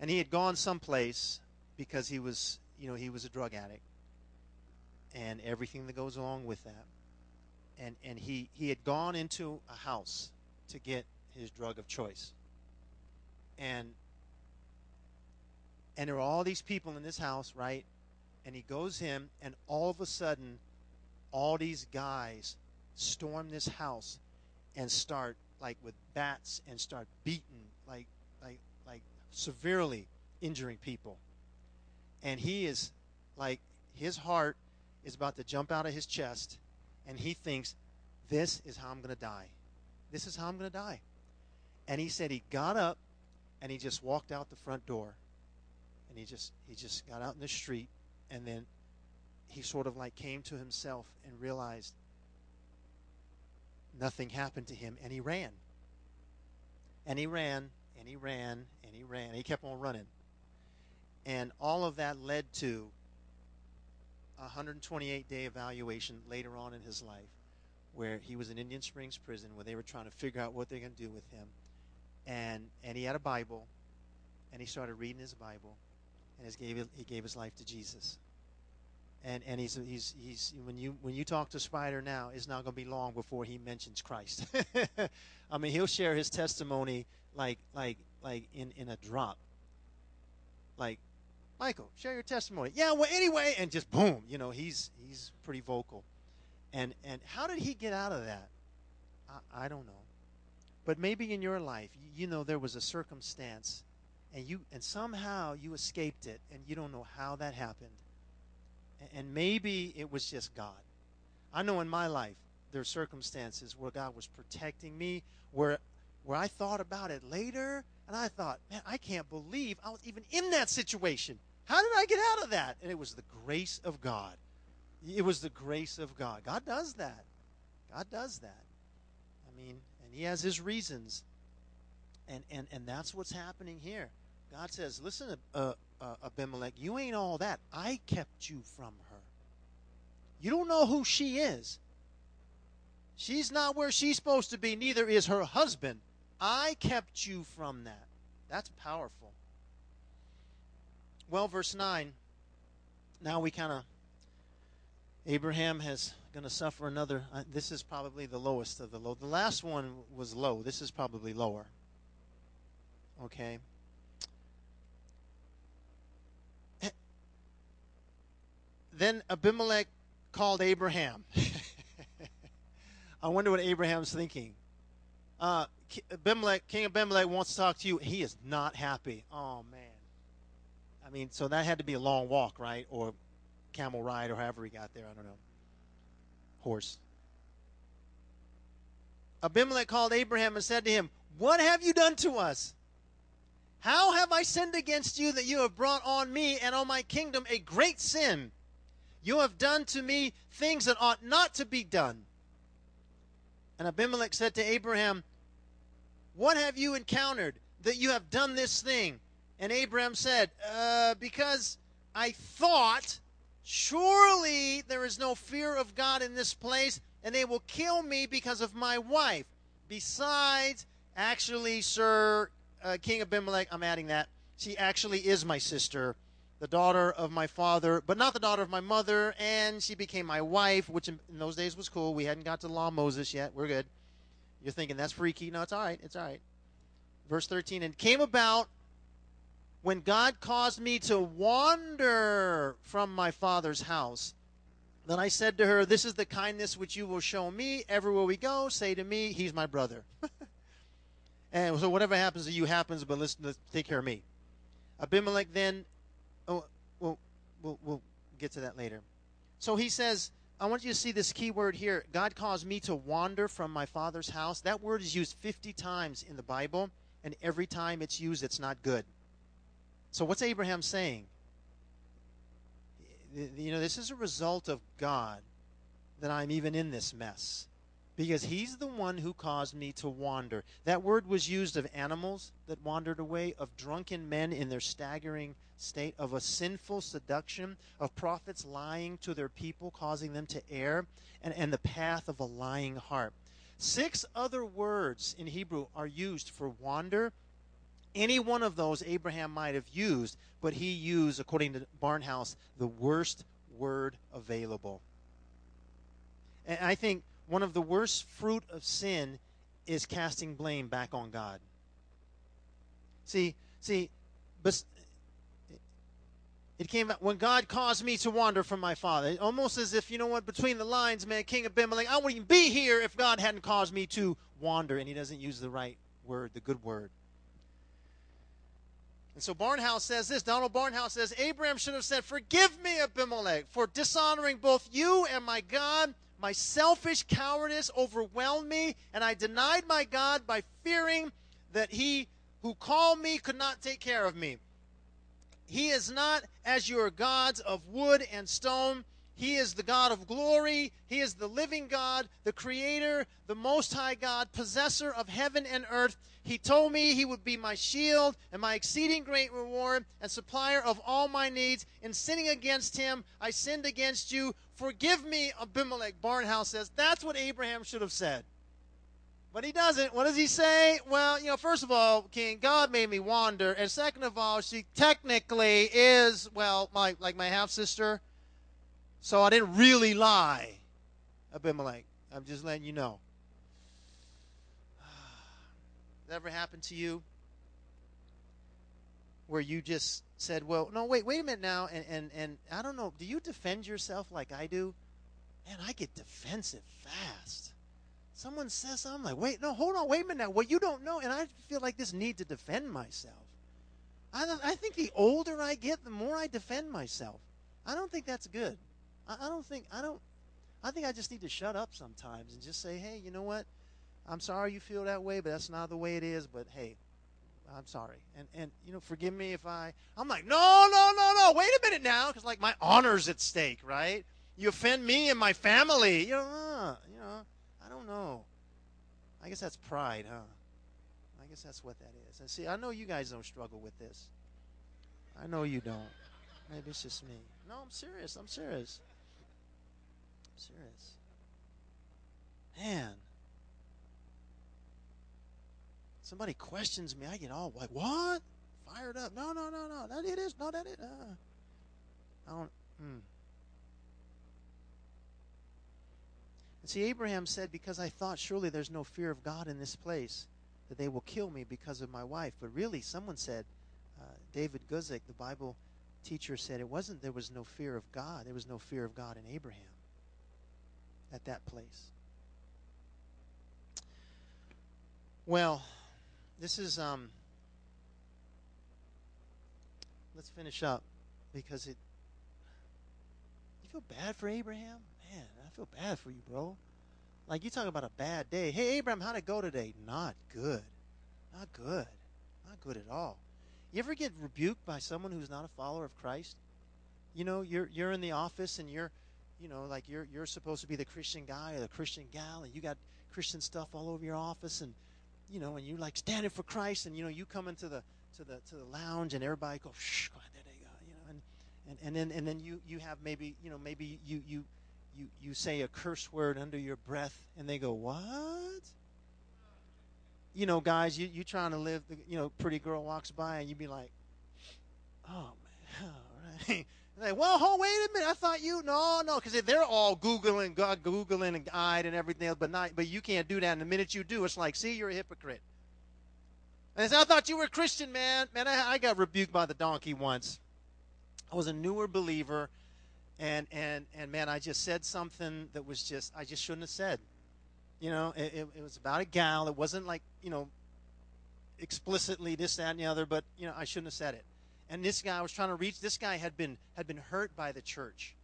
And he had gone someplace because he was, you know, he was a drug addict, and everything that goes along with that. And and he he had gone into a house to get his drug of choice. And and there are all these people in this house, right? And he goes in, and all of a sudden, all these guys storm this house and start like with bats and start beating like like like severely injuring people. And he is like his heart is about to jump out of his chest and he thinks this is how I'm going to die. This is how I'm going to die. And he said he got up and he just walked out the front door. And he just he just got out in the street and then he sort of like came to himself and realized nothing happened to him and he ran. And he ran and he ran and he ran. He kept on running. And all of that led to a 128 day evaluation later on in his life where he was in Indian Springs prison where they were trying to figure out what they're going to do with him. And and he had a Bible and he started reading his Bible and gave he gave his life to Jesus. And and he's he's he's when you when you talk to Spider now, it's not going to be long before he mentions Christ. I mean, he'll share his testimony like like like in in a drop. Like, Michael, share your testimony. Yeah, well, anyway, and just boom, you know, he's he's pretty vocal. And and how did he get out of that? I, I don't know. But maybe in your life, you, you know, there was a circumstance, and you and somehow you escaped it, and you don't know how that happened. And, and maybe it was just God. I know in my life there are circumstances where God was protecting me, where where I thought about it later, and I thought, man, I can't believe I was even in that situation. How did I get out of that? And it was the grace of God. It was the grace of God. God does that. God does that. I mean, and He has His reasons. And, and, and that's what's happening here. God says, listen, uh, uh, Abimelech, you ain't all that. I kept you from her. You don't know who she is. She's not where she's supposed to be, neither is her husband. I kept you from that. That's powerful. Well, verse 9. Now we kind of. Abraham has going to suffer another. Uh, this is probably the lowest of the low. The last one was low. This is probably lower. Okay. Then Abimelech called Abraham. I wonder what Abraham's thinking. Uh, Abimelech, King Abimelech wants to talk to you. He is not happy. Oh, man. I mean, so that had to be a long walk, right? Or camel ride, or however he got there. I don't know. Horse. Abimelech called Abraham and said to him, What have you done to us? How have I sinned against you that you have brought on me and on my kingdom a great sin? You have done to me things that ought not to be done. And Abimelech said to Abraham, What have you encountered that you have done this thing? And Abraham said, uh, Because I thought, surely there is no fear of God in this place, and they will kill me because of my wife. Besides, actually, Sir uh, King Abimelech, I'm adding that, she actually is my sister the daughter of my father, but not the daughter of my mother, and she became my wife, which in, in those days was cool. We hadn't got to law Moses yet. We're good. You're thinking that's freaky. No, it's all right. It's all right. Verse 13, and came about when God caused me to wander from my father's house. Then I said to her, This is the kindness which you will show me. Everywhere we go, say to me, He's my brother. and so whatever happens to you happens, but let's take care of me. Abimelech then Oh, well, we'll, we'll get to that later. So he says, I want you to see this key word here. God caused me to wander from my father's house. That word is used 50 times in the Bible, and every time it's used, it's not good. So what's Abraham saying? You know, this is a result of God that I'm even in this mess. because he's the one who caused me to wander. That word was used of animals that wandered away, of drunken men in their staggering state, of a sinful seduction, of prophets lying to their people, causing them to err, and, and the path of a lying heart. Six other words in Hebrew are used for wander. Any one of those Abraham might have used, but he used, according to Barnhouse, the worst word available. And I think one of the worst fruit of sin is casting blame back on God. See, see, but it came out when God caused me to wander from my father. Almost as if, you know what, between the lines, man, King Abimelech, I wouldn't be here if God hadn't caused me to wander. And he doesn't use the right word, the good word. And so Barnhouse says this Donald Barnhouse says, Abraham should have said, Forgive me, Abimelech, for dishonoring both you and my God my selfish cowardice overwhelmed me, and I denied my God by fearing that he who called me could not take care of me. He is not as your gods of wood and stone. He is the God of glory. He is the living God, the creator, the most high God, possessor of heaven and earth. He told me he would be my shield and my exceeding great reward and supplier of all my needs. In sinning against him, I sinned against you. Forgive me, Abimelech. Barnhouse says that's what Abraham should have said. But he doesn't. What does he say? Well, you know, first of all, King, God made me wander, and second of all, she technically is well, my like my half sister. So I didn't really lie, Abimelech. I'm just letting you know. Ever happened to you? Where you just said, "Well, no, wait, wait a minute now," and and and I don't know. Do you defend yourself like I do? Man, I get defensive fast. Someone says something I'm like, "Wait, no, hold on, wait a minute now." Well, you don't know, and I feel like this need to defend myself. I I think the older I get, the more I defend myself. I don't think that's good. I, I don't think I don't. I think I just need to shut up sometimes and just say, "Hey, you know what? I'm sorry you feel that way, but that's not the way it is. But hey, I'm sorry. And and you know, forgive me if I I'm like, "No, no, no, no. Wait a minute now cuz like my honor's at stake, right? You offend me and my family. You know, uh, you know, I don't know. I guess that's pride, huh? I guess that's what that is. And see, I know you guys don't struggle with this. I know you don't. Maybe it's just me. No, I'm serious. I'm serious. Serious. Man, somebody questions me, I get all like, "What?" Fired up. No, no, no, no. That it is. No, that it. Uh, I don't. Hmm. And see, Abraham said, "Because I thought surely there's no fear of God in this place, that they will kill me because of my wife." But really, someone said, uh, David Guzik, the Bible teacher, said it wasn't there was no fear of God. There was no fear of God in Abraham at that place. Well, this is um let's finish up because it you feel bad for Abraham? Man, I feel bad for you, bro. Like you talk about a bad day. Hey Abraham, how'd it go today? Not good. Not good. Not good at all. You ever get rebuked by someone who's not a follower of Christ? You know, you're you're in the office and you're you know, like you're you're supposed to be the Christian guy or the Christian gal and you got Christian stuff all over your office and you know, and you like standing for Christ, and you know, you come into the to the to the lounge, and everybody goes, Shh, there they go, you know, and and and then and then you you have maybe you know maybe you you you you say a curse word under your breath, and they go, what? You know, guys, you you trying to live, the, you know, pretty girl walks by, and you be like, oh man, all right. Like, well, hold, wait a minute. I thought you no, no, because they're all googling, googling and guide and everything but not, but you can't do that. And the minute you do, it's like, see, you're a hypocrite. And I, said, I thought you were a Christian, man. Man, I, I got rebuked by the donkey once. I was a newer believer, and and and man, I just said something that was just I just shouldn't have said. You know, it, it, it was about a gal. It wasn't like you know explicitly this, that, and the other, but you know, I shouldn't have said it and this guy I was trying to reach. This guy had been had been hurt by the church,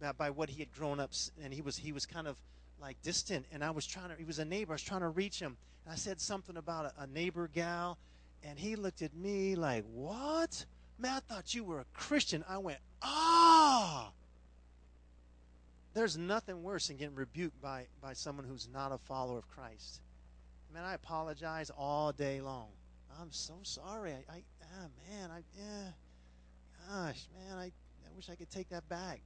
by, by what he had grown up, and he was he was kind of like distant. And I was trying to. He was a neighbor. I was trying to reach him. And I said something about a, a neighbor gal, and he looked at me like, "What, man? I thought you were a Christian." I went, "Ah." there's nothing worse than getting rebuked by, by someone who's not a follower of Christ. Man, I apologize all day long. I'm so sorry. I, I ah, man, I, yeah, gosh, man, I, I wish I could take that back.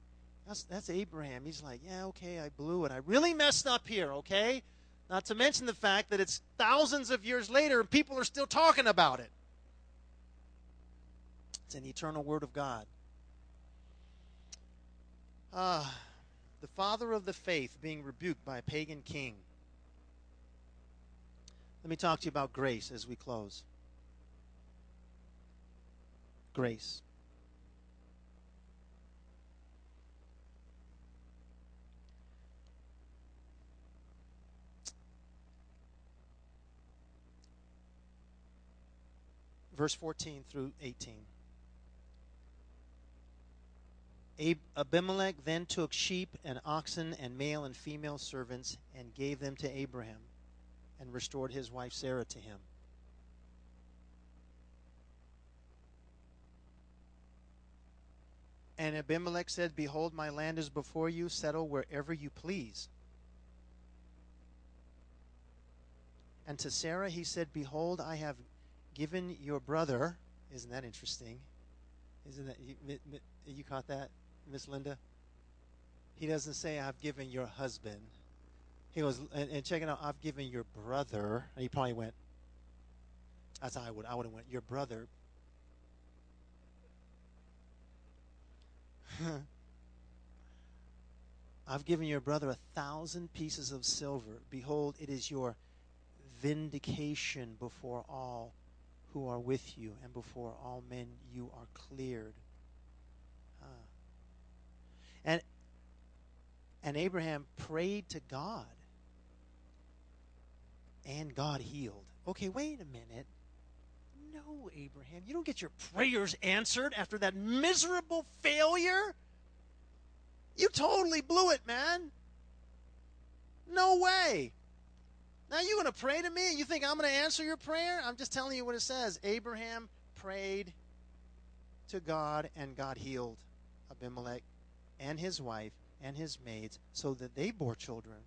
That's that's Abraham. He's like, yeah, okay, I blew it. I really messed up here. Okay, not to mention the fact that it's thousands of years later and people are still talking about it. It's an eternal word of God. Ah, uh, the father of the faith being rebuked by a pagan king. Let me talk to you about grace as we close. Grace. Verse 14 through 18. Abimelech then took sheep and oxen and male and female servants and gave them to Abraham and restored his wife Sarah to him. And Abimelech said, Behold, my land is before you, settle wherever you please. And to Sarah he said, Behold, I have given your brother. Isn't that interesting? Isn't that you, you caught that? Miss Linda? He doesn't say, I've given your husband. He goes, and, and check it out, I've given your brother. And he probably went, as I would. I would have went, your brother. I've given your brother a thousand pieces of silver. Behold, it is your vindication before all who are with you, and before all men you are cleared. Ah. And, and Abraham prayed to God. And God healed. Okay, wait a minute. No, Abraham, you don't get your prayers answered after that miserable failure. You totally blew it, man. No way. Now you're going to pray to me and you think I'm going to answer your prayer? I'm just telling you what it says. Abraham prayed to God and God healed Abimelech and his wife and his maids, so that they bore children.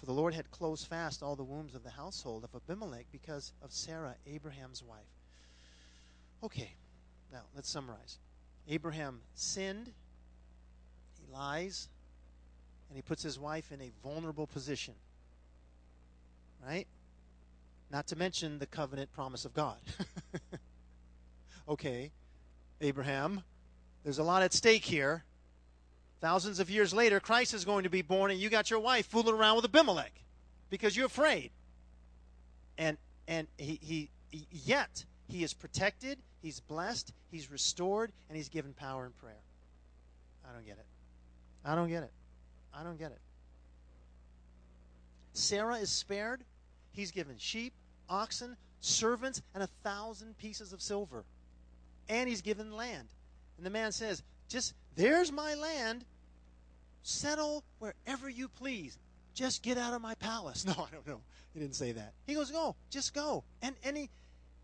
For the Lord had closed fast all the wombs of the household of Abimelech because of Sarah, Abraham's wife. Okay, now let's summarize. Abraham sinned, he lies, and he puts his wife in a vulnerable position. Right? Not to mention the covenant promise of God. okay, Abraham, there's a lot at stake here. Thousands of years later, Christ is going to be born, and you got your wife fooling around with Abimelech because you're afraid. And and he, he, yet he is protected, he's blessed, he's restored, and he's given power and prayer. I don't get it. I don't get it. I don't get it. Sarah is spared. He's given sheep, oxen, servants, and a thousand pieces of silver. And he's given land. And the man says, just there's my land. Settle wherever you please. Just get out of my palace. No, I don't know. He didn't say that. He goes, Go, just go. And and he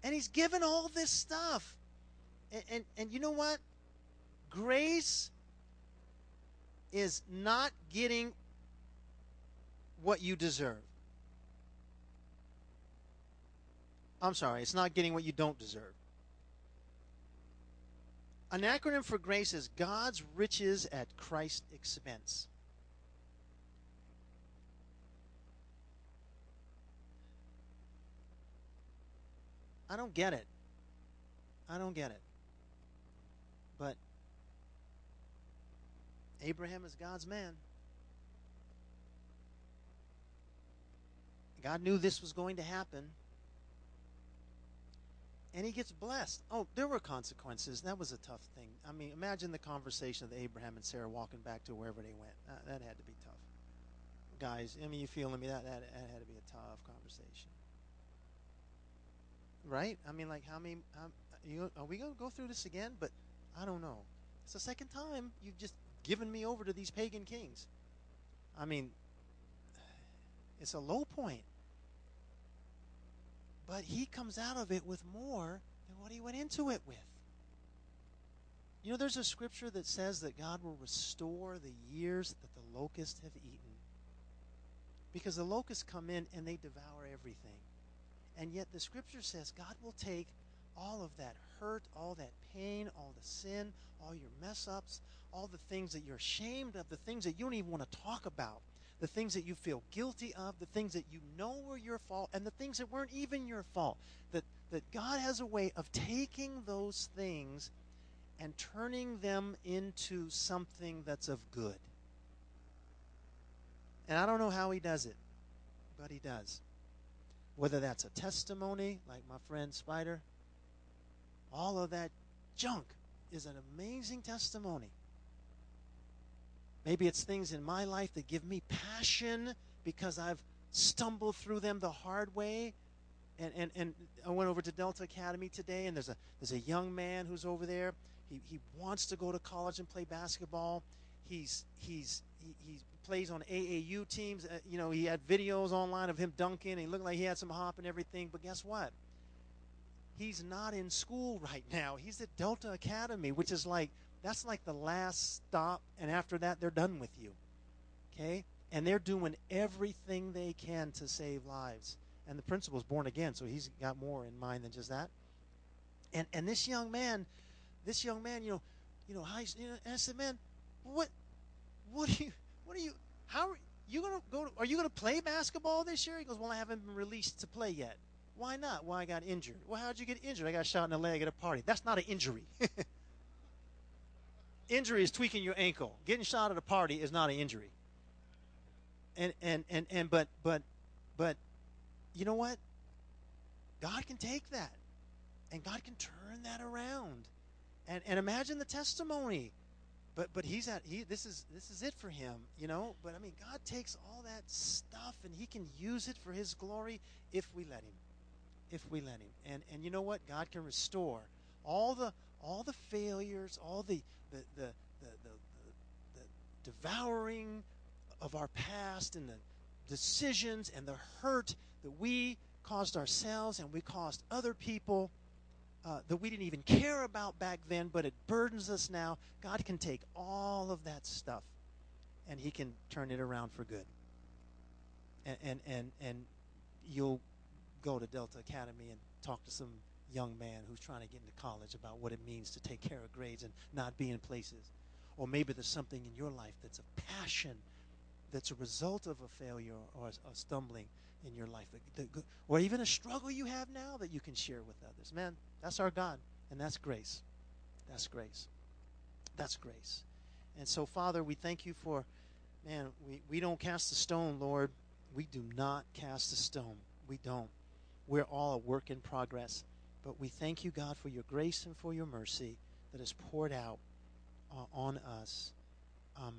and he's given all this stuff. And and, and you know what? Grace is not getting what you deserve. I'm sorry, it's not getting what you don't deserve. An acronym for grace is God's riches at Christ's expense. I don't get it. I don't get it. But Abraham is God's man. God knew this was going to happen and he gets blessed. Oh, there were consequences. That was a tough thing. I mean, imagine the conversation of Abraham and Sarah walking back to wherever they went. That, that had to be tough. Guys, I mean, you feeling me? That, that, that had to be a tough conversation. Right? I mean, like, how many. How, you, are we going to go through this again? But I don't know. It's the second time you've just given me over to these pagan kings. I mean, it's a low point. But he comes out of it with more than what he went into it with. You know, there's a scripture that says that God will restore the years that the locusts have eaten. Because the locusts come in and they devour everything. And yet the scripture says God will take all of that hurt, all that pain, all the sin, all your mess ups, all the things that you're ashamed of, the things that you don't even want to talk about, the things that you feel guilty of, the things that you know were your fault, and the things that weren't even your fault. That, that God has a way of taking those things and turning them into something that's of good. And I don't know how he does it, but he does. Whether that's a testimony, like my friend Spider, all of that junk is an amazing testimony. Maybe it's things in my life that give me passion because I've stumbled through them the hard way. And, and, and I went over to Delta Academy today, and there's a, there's a young man who's over there. He, he wants to go to college and play basketball. He's, he's, he, he plays on AAU teams. Uh, you know, he had videos online of him dunking, he looked like he had some hop and everything. But guess what? He's not in school right now. He's at Delta Academy, which is like, that's like the last stop, and after that, they're done with you. Okay? And they're doing everything they can to save lives. And the principal's born again, so he's got more in mind than just that. And and this young man, this young man, you know, you know, high, you know, and I said, man, what, what are you, what are you, how are you gonna go? To, are you gonna play basketball this year? He goes, well, I haven't been released to play yet. Why not? Well, I got injured. Well, how'd you get injured? I got shot in the leg at a party. That's not an injury. injury is tweaking your ankle. Getting shot at a party is not an injury. And and and and but but but you know what? God can take that. And God can turn that around. And and imagine the testimony. But but he's at he this is this is it for him, you know? But I mean God takes all that stuff and he can use it for his glory if we let him. If we let him. And and you know what? God can restore all the all the failures, all the the the the, the, devouring of our past and the decisions and the hurt that we caused ourselves and we caused other people uh, that we didn't even care about back then, but it burdens us now. God can take all of that stuff and He can turn it around for good. And and and, and you'll go to Delta Academy and talk to some young man who's trying to get into college about what it means to take care of grades and not be in places. Or maybe there's something in your life that's a passion that's a result of a failure or a stumbling in your life, or even a struggle you have now that you can share with others. Man, that's our God, and that's grace. That's grace. That's grace. And so, Father, we thank you for, man, we, we don't cast a stone, Lord. We do not cast a stone. We don't. We're all a work in progress. But we thank you, God, for your grace and for your mercy that is poured out uh, on us um,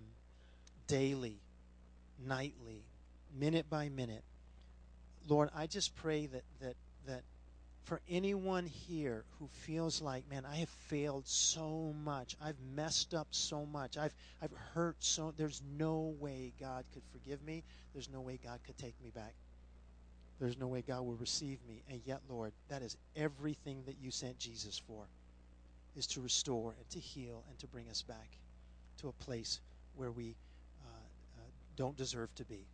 daily, nightly, minute by minute. Lord, I just pray that that that for anyone here who feels like, man, I have failed so much. I've messed up so much. I've I've hurt so there's no way God could forgive me. There's no way God could take me back. There's no way God will receive me. And yet, Lord, that is everything that you sent Jesus for, is to restore and to heal and to bring us back to a place where we uh, uh, don't deserve to be.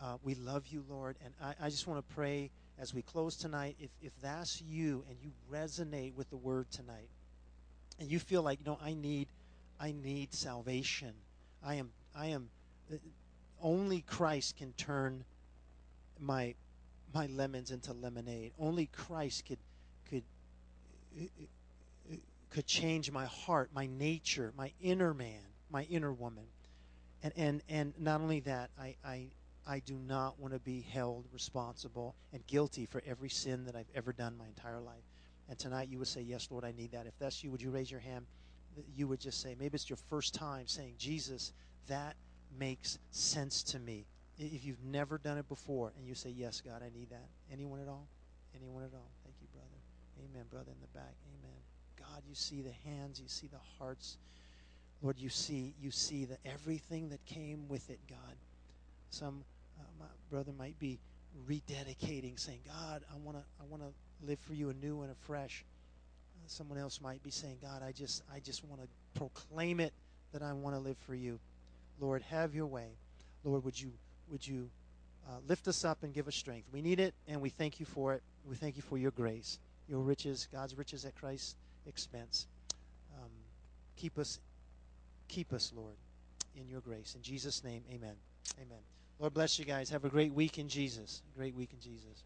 Uh, we love you, Lord. And I, I just want to pray as we close tonight, if, if that's you and you resonate with the word tonight, and you feel like, you know, I need, I need salvation. I am, I am, uh, only Christ can turn my my lemons into lemonade. Only Christ could could could change my heart, my nature, my inner man, my inner woman. And and and not only that, I I I do not want to be held responsible and guilty for every sin that I've ever done my entire life. And tonight you would say, Yes, Lord, I need that. If that's you, would you raise your hand? You would just say, maybe it's your first time saying, Jesus, that makes sense to me. If you've never done it before and you say, Yes, God, I need that. Anyone at all? Anyone at all? Thank you, brother. Amen, brother in the back. Amen. God, you see the hands, you see the hearts. Lord, you see you see the everything that came with it, God. Some uh, my brother might be rededicating, saying, God, I want to I want to live for you anew and afresh. Uh, someone else might be saying, God, I just, I just want to proclaim it that I want to live for you. Lord, have your way. Lord, would you, would you uh, lift us up and give us strength? We need it, and we thank you for it. We thank you for your grace, your riches, God's riches at Christ's expense. Um, keep us, keep us, Lord, in your grace. In Jesus' name, amen. Amen. Lord bless you guys. Have a great week in Jesus. Great week in Jesus.